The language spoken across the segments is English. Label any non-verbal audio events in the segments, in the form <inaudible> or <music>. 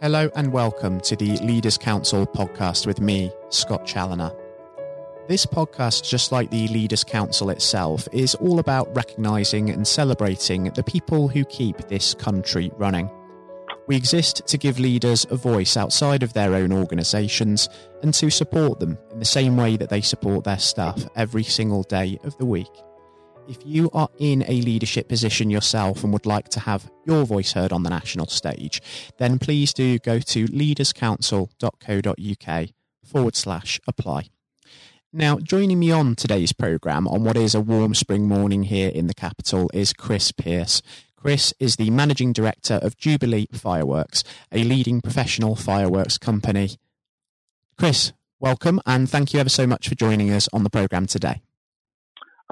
Hello and welcome to the Leaders Council podcast with me, Scott Challoner. This podcast, just like the Leaders Council itself, is all about recognising and celebrating the people who keep this country running. We exist to give leaders a voice outside of their own organisations and to support them in the same way that they support their staff every single day of the week. If you are in a leadership position yourself and would like to have your voice heard on the national stage, then please do go to leaderscouncil.co.uk forward slash apply. Now, joining me on today's programme on what is a warm spring morning here in the capital is Chris Pearce. Chris is the Managing Director of Jubilee Fireworks, a leading professional fireworks company. Chris, welcome and thank you ever so much for joining us on the programme today.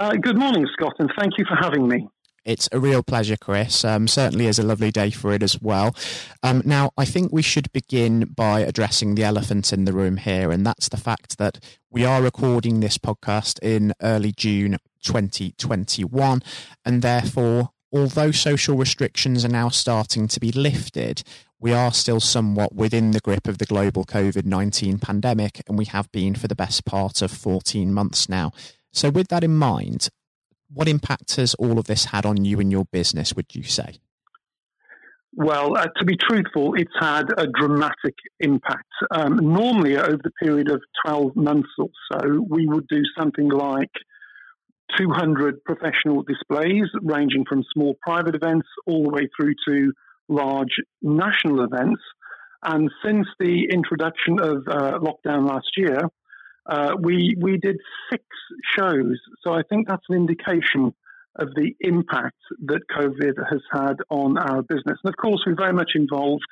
Uh, good morning, Scott, and thank you for having me. It's a real pleasure, Chris. Um, certainly is a lovely day for it as well. Um, now, I think we should begin by addressing the elephant in the room here, and that's the fact that we are recording this podcast in early June 2021, and therefore, although social restrictions are now starting to be lifted, we are still somewhat within the grip of the global COVID 19 pandemic, and we have been for the best part of 14 months now. So, with that in mind, what impact has all of this had on you and your business, would you say? Well, uh, to be truthful, it's had a dramatic impact. Um, normally, over the period of 12 months or so, we would do something like 200 professional displays, ranging from small private events all the way through to large national events. And since the introduction of uh, lockdown last year, uh, we we did six shows, so I think that's an indication of the impact that COVID has had on our business. And of course, we're very much involved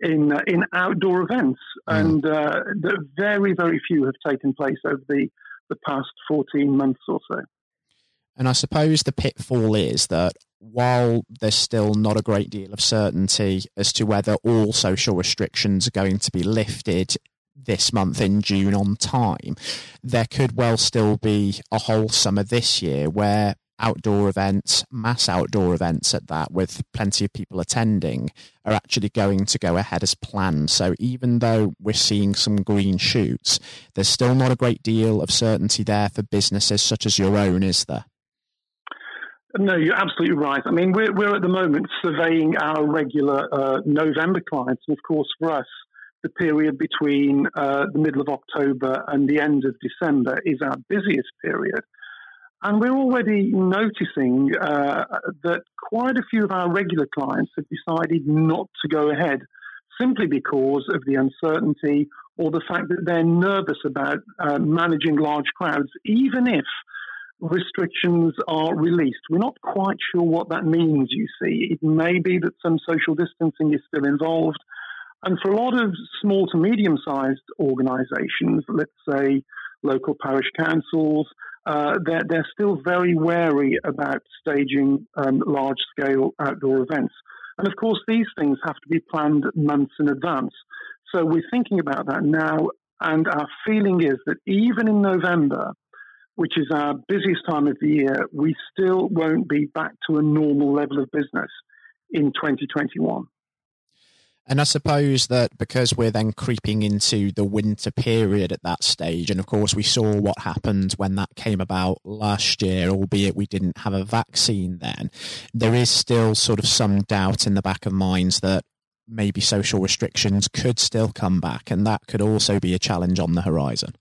in uh, in outdoor events, mm. and uh, very very few have taken place over the the past fourteen months or so. And I suppose the pitfall is that while there's still not a great deal of certainty as to whether all social restrictions are going to be lifted this month in June on time, there could well still be a whole summer this year where outdoor events, mass outdoor events at that, with plenty of people attending, are actually going to go ahead as planned. So even though we're seeing some green shoots, there's still not a great deal of certainty there for businesses such as your own, is there? No, you're absolutely right. I mean, we're, we're at the moment surveying our regular uh, November clients. And of course, for us, the period between uh, the middle of October and the end of December is our busiest period. And we're already noticing uh, that quite a few of our regular clients have decided not to go ahead simply because of the uncertainty or the fact that they're nervous about uh, managing large crowds, even if restrictions are released. We're not quite sure what that means, you see. It may be that some social distancing is still involved. And for a lot of small to medium sized organizations, let's say local parish councils, uh, they're, they're still very wary about staging um, large scale outdoor events. And of course, these things have to be planned months in advance. So we're thinking about that now. And our feeling is that even in November, which is our busiest time of the year, we still won't be back to a normal level of business in 2021. And I suppose that because we're then creeping into the winter period at that stage, and of course we saw what happened when that came about last year, albeit we didn't have a vaccine then, there is still sort of some doubt in the back of minds that maybe social restrictions could still come back, and that could also be a challenge on the horizon.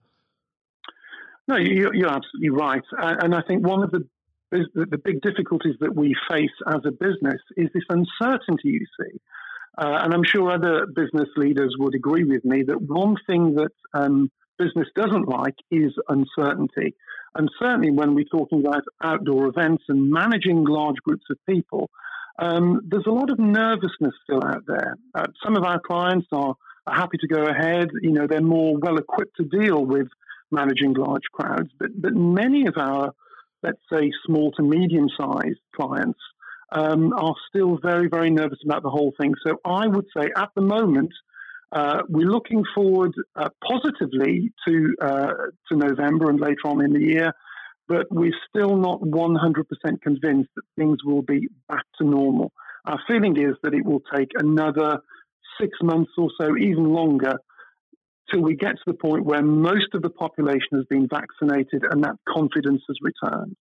No, you're absolutely right. And I think one of the the big difficulties that we face as a business is this uncertainty you see. Uh, and I'm sure other business leaders would agree with me that one thing that um, business doesn't like is uncertainty. And certainly when we're talking about outdoor events and managing large groups of people, um, there's a lot of nervousness still out there. Uh, some of our clients are, are happy to go ahead. You know, they're more well equipped to deal with managing large crowds. But, but many of our, let's say, small to medium sized clients um, are still very, very nervous about the whole thing. So I would say at the moment, uh, we're looking forward uh, positively to uh, to November and later on in the year, but we're still not 100% convinced that things will be back to normal. Our feeling is that it will take another six months or so, even longer, till we get to the point where most of the population has been vaccinated and that confidence has returned.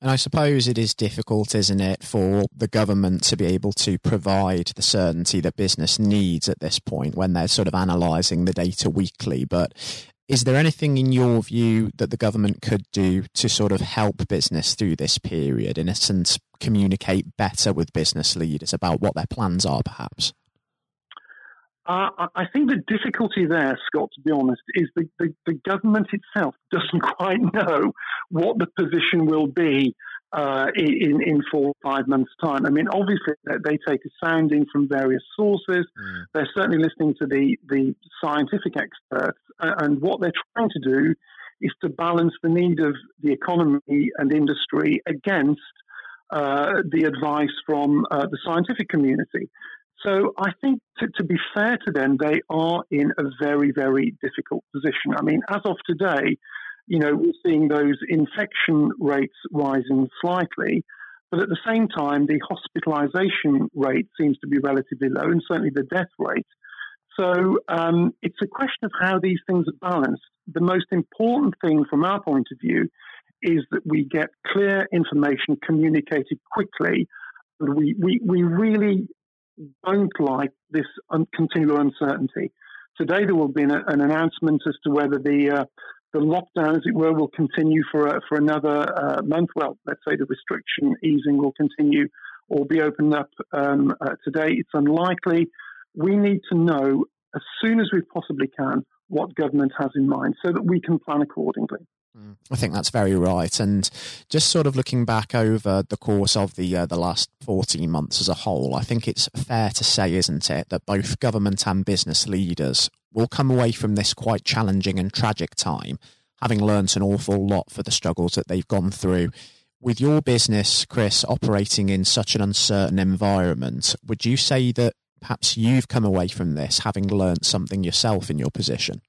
And I suppose it is difficult, isn't it, for the government to be able to provide the certainty that business needs at this point when they're sort of analysing the data weekly. But is there anything in your view that the government could do to sort of help business through this period, in essence, communicate better with business leaders about what their plans are, perhaps? Uh, I think the difficulty there, Scott, to be honest, is the, the, the, government itself doesn't <laughs> quite know what the position will be uh, in, in four or five months' time. I mean, obviously, they take a sounding from various sources. Mm. They're certainly listening to the, the scientific experts. And what they're trying to do is to balance the need of the economy and industry against uh, the advice from uh, the scientific community. So I think to, to, be fair to them, they are in a very, very difficult position. I mean, as of today, you know, we're seeing those infection rates rising slightly, but at the same time, the hospitalization rate seems to be relatively low, and certainly the death rate. So um, it's a question of how these things are balanced. The most important thing from our point of view is that we get clear information communicated quickly. We, we, we really don't like this un- continual uncertainty. Today there will be an, an announcement as to whether the uh, the lockdown, as it were, will continue for uh, for another uh, month. Well, let's say the restriction easing will continue or be opened up um, uh, today. It's unlikely. We need to know as soon as we possibly can what government has in mind so that we can plan accordingly. I think that's very right. And just sort of looking back over the course of the uh, the last 14 months as a whole, I think it's fair to say, isn't it, that both government and business leaders will come away from this quite challenging and tragic time having learnt an awful lot for the struggles that they've gone through. With your business, Chris, operating in such an uncertain environment, would you say that perhaps you've come away from this having learnt something yourself in your position?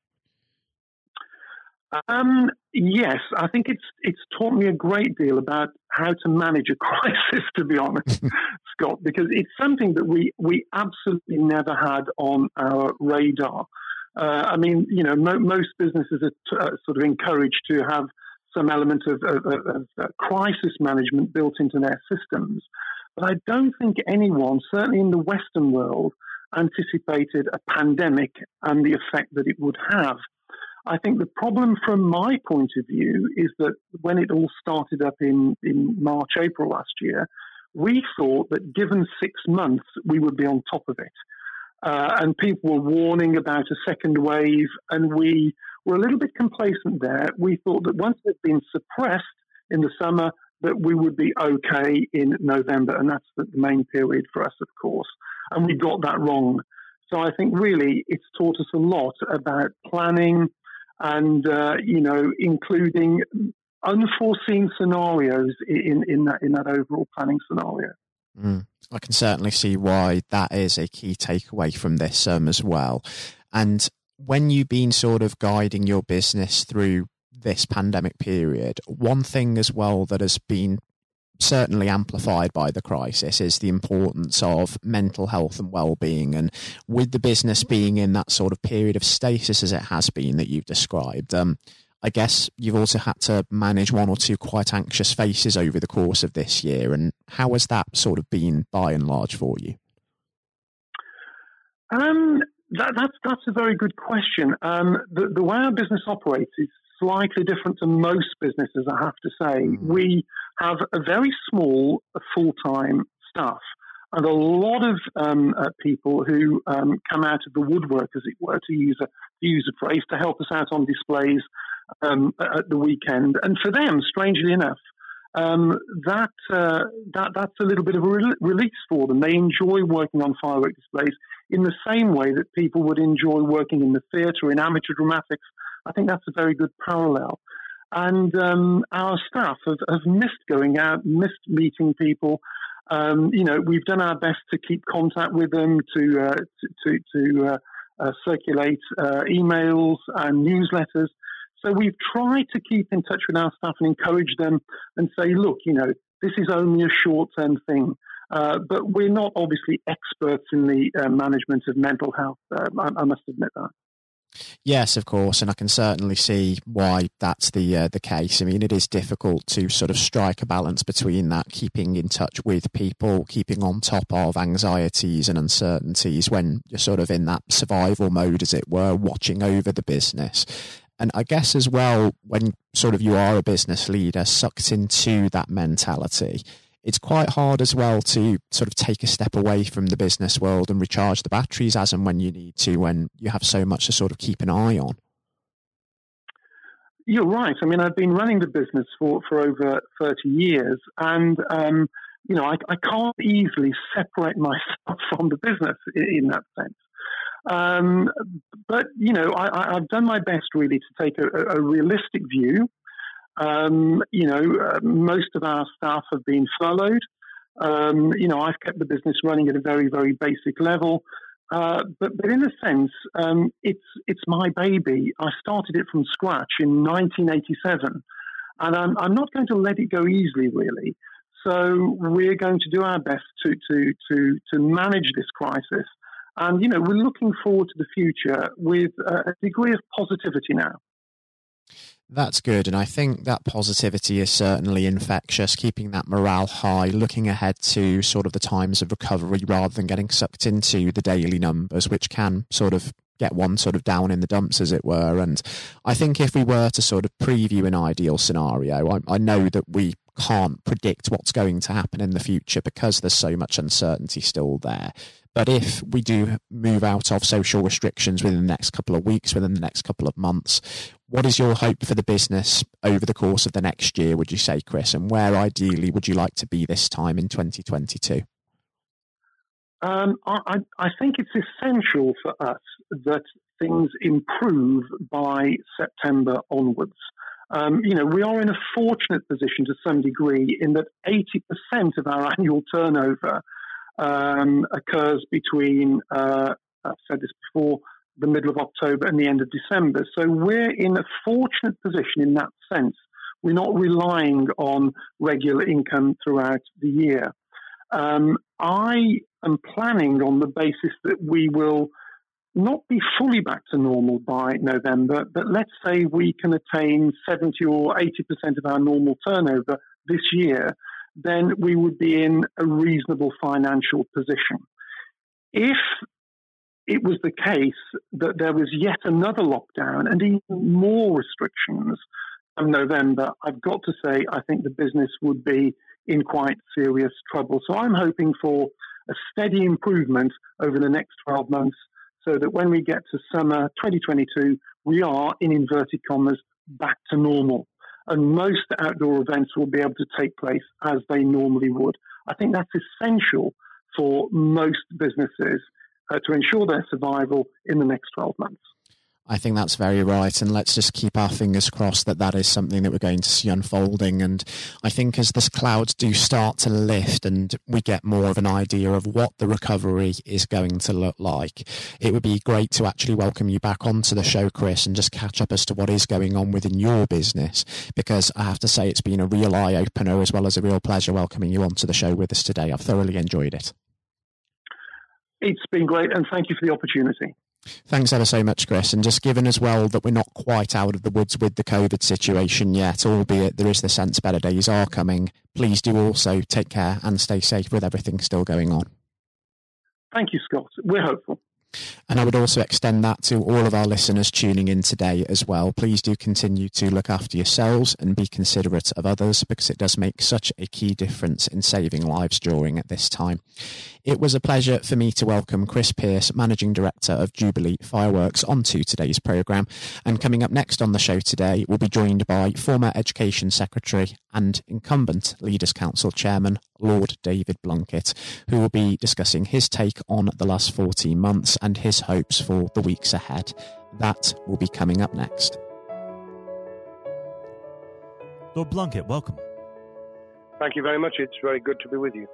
Um, yes, I think it's it's taught me a great deal about how to manage a <laughs> crisis. To be honest, <laughs> Scott, because it's something that we we absolutely never had on our radar. Uh, I mean, you know, mo- most businesses are t- uh, sort of encouraged to have some element of, of, of, of uh, crisis management built into their systems, but I don't think anyone, certainly in the Western world, anticipated a pandemic and the effect that it would have I think the problem from my point of view is that when it all started up in, in March, April last year, we thought that given six months, we would be on top of it. Uh, and people were warning about a second wave, and we were a little bit complacent there. We thought that once it had been suppressed in the summer, that we would be okay in November, and that's the main period for us, of course. And we got that wrong. So I think really it's taught us a lot about planning, and uh, you know, including unforeseen scenarios in, in that in that overall planning scenario. Mm. I can certainly see why that is a key takeaway from this um, as well. And when you've been sort of guiding your business through this pandemic period, one thing as well that has been certainly amplified by the crisis is the importance of mental health and well-being. And with the business being in that sort of period of stasis as it has been that you've described um, I guess you've also had to manage one or two quite anxious faces over the course of this year. And how has that sort of been by and large for you? Um, that, that's that's a very good question. Um, the, the way our business operates is slightly different to most businesses, I have to say. Mm. We have a very small full time staff and a lot of um, uh, people who um, come out of the woodwork, as it were, to use a, to use a phrase, to help us out on displays um, at the weekend. And for them, strangely enough, um, that uh, that that's a little bit of a re- release for them. They enjoy working on firework displays in the same way that people would enjoy working in the theatre, in amateur dramatics, I think that's a very good parallel. And um, our staff have, have, missed going out, missed meeting people. Um, you know, we've done our best to keep contact with them, to uh, to, to uh, uh, circulate uh, emails and newsletters. So we've tried to keep in touch with our staff and encourage them and say, look, you know, this is only a short term thing. Uh, but we're not obviously experts in the uh, management of mental health. Uh, I, I, must admit that. Yes, of course, and I can certainly see why that's the uh, the case. I mean, it is difficult to sort of strike a balance between that, keeping in touch with people, keeping on top of anxieties and uncertainties when you're sort of in that survival mode, as it were, watching over the business. And I guess as well, when sort of you are a business leader, sucked into that mentality, it's quite hard as well to sort of take a step away from the business world and recharge the batteries as and when you need to when you have so much to sort of keep an eye on. You're right. I mean, I've been running the business for, for over 30 years, and um, you know, I, I, can't easily separate myself <laughs> from the business in, in that sense. Um, but you know, I, have done my best really to take a, a realistic view um, you know, uh, most of our staff have been furloughed. Um, you know, I've kept the business running at a very, very basic level. Uh, but, but in a sense, um, it's it's my baby. I started it from scratch in 1987, and I'm, I'm not going to let it go easily, really. So we're going to do our best to to to to manage this crisis, and you know, we're looking forward to the future with a degree of positivity now. That's good. And I think that positivity is certainly infectious, keeping that morale high, looking ahead to sort of the times of recovery rather than getting sucked into the daily numbers, which can sort of get one sort of down in the dumps, as it were. And I think if we were to sort of preview an ideal scenario, I, I know that we can't predict what's going to happen in the future because there's so much uncertainty still there. But if we do move out of social restrictions within the next couple of weeks, within the next couple of months, what is your hope for the business over the course of the next year, would you say, Chris? And where ideally would you like to be this time in 2022? Um, I, I, think it's essential for us that things improve by September onwards. Um, you know, we are in a fortunate position to some degree in that 80% of our <laughs> annual turnover um, occurs between, uh, I've said this before, the middle of October and the end of December. So we're in a fortunate position in that sense. We're not relying on regular income throughout the year. Um, I am planning on the basis that we will not be fully back to normal by November, but let's say we can attain 70 or 80% of our normal turnover this year then we would be in a reasonable financial position. If it was the case that there was yet another lockdown and even more restrictions in November, I've got to say I think the business would be in quite serious trouble. So I'm hoping for a steady improvement over the next 12 months so that when we get to summer 2022, we are, in inverted commas, back to normal and most outdoor events will be able to take place as they normally would. I think that's essential for most businesses uh, to ensure their survival in the next 12 months. I think that's very right. And let's just keep our fingers crossed that that is something that we're going to see unfolding. And I think as this clouds do start to lift and we get more of an idea of what the recovery is going to look like, it would be great to actually welcome you back onto the show, Chris, and just catch up as to what is going on within your business. Because I have to say, it's been a real eye opener as well as a real pleasure welcoming you onto the show with us today. I've thoroughly enjoyed it. It's been great, and thank you for the opportunity. Thanks ever so much, Chris. And just given as well that we're not quite out of the woods with the COVID situation yet, albeit there is the sense better days are coming, please do also take care and stay safe with everything still going on. Thank you, Scott. We're hopeful. And I would also extend that to all of our listeners tuning in today as well. Please do continue to look after yourselves and be considerate of others because it does make such a key difference in saving lives during at this time. It was a pleasure for me to welcome Chris Pearce, Managing Director of Jubilee Fireworks, onto today's programme. And coming up next on the show today, we'll be joined by former Education Secretary and incumbent Leaders Council Chairman, Lord David Blunkett, who will be discussing his take on the last 14 months and his hopes for the weeks ahead. That will be coming up next. Lord Blunkett, welcome. Thank you very much. It's very good to be with you.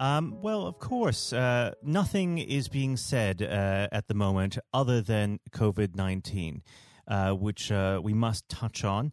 Um, well, of course, uh, nothing is being said uh, at the moment other than COVID 19, uh, which uh, we must touch on.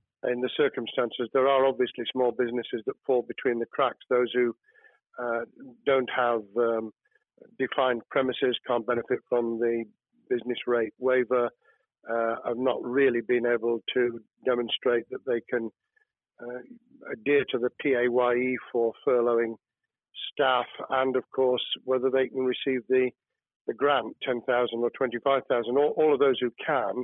In the circumstances, there are obviously small businesses that fall between the cracks. Those who uh, don't have um, defined premises can't benefit from the business rate waiver. Uh, have not really been able to demonstrate that they can uh, adhere to the PAYE for furloughing staff, and of course whether they can receive the the grant, 10,000 or 25,000. All, all, of those who can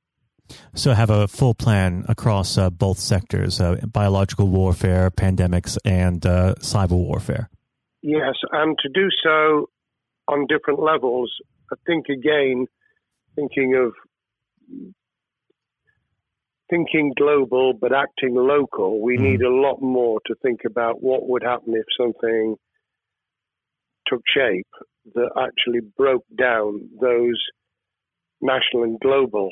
So have a full plan across uh, both sectors: uh, biological warfare, pandemics, and uh, cyber warfare. Yes, and to do so on different levels. I think again, thinking of thinking global but acting local, we mm. need a lot more to think about what would happen if something took shape that actually broke down those national and global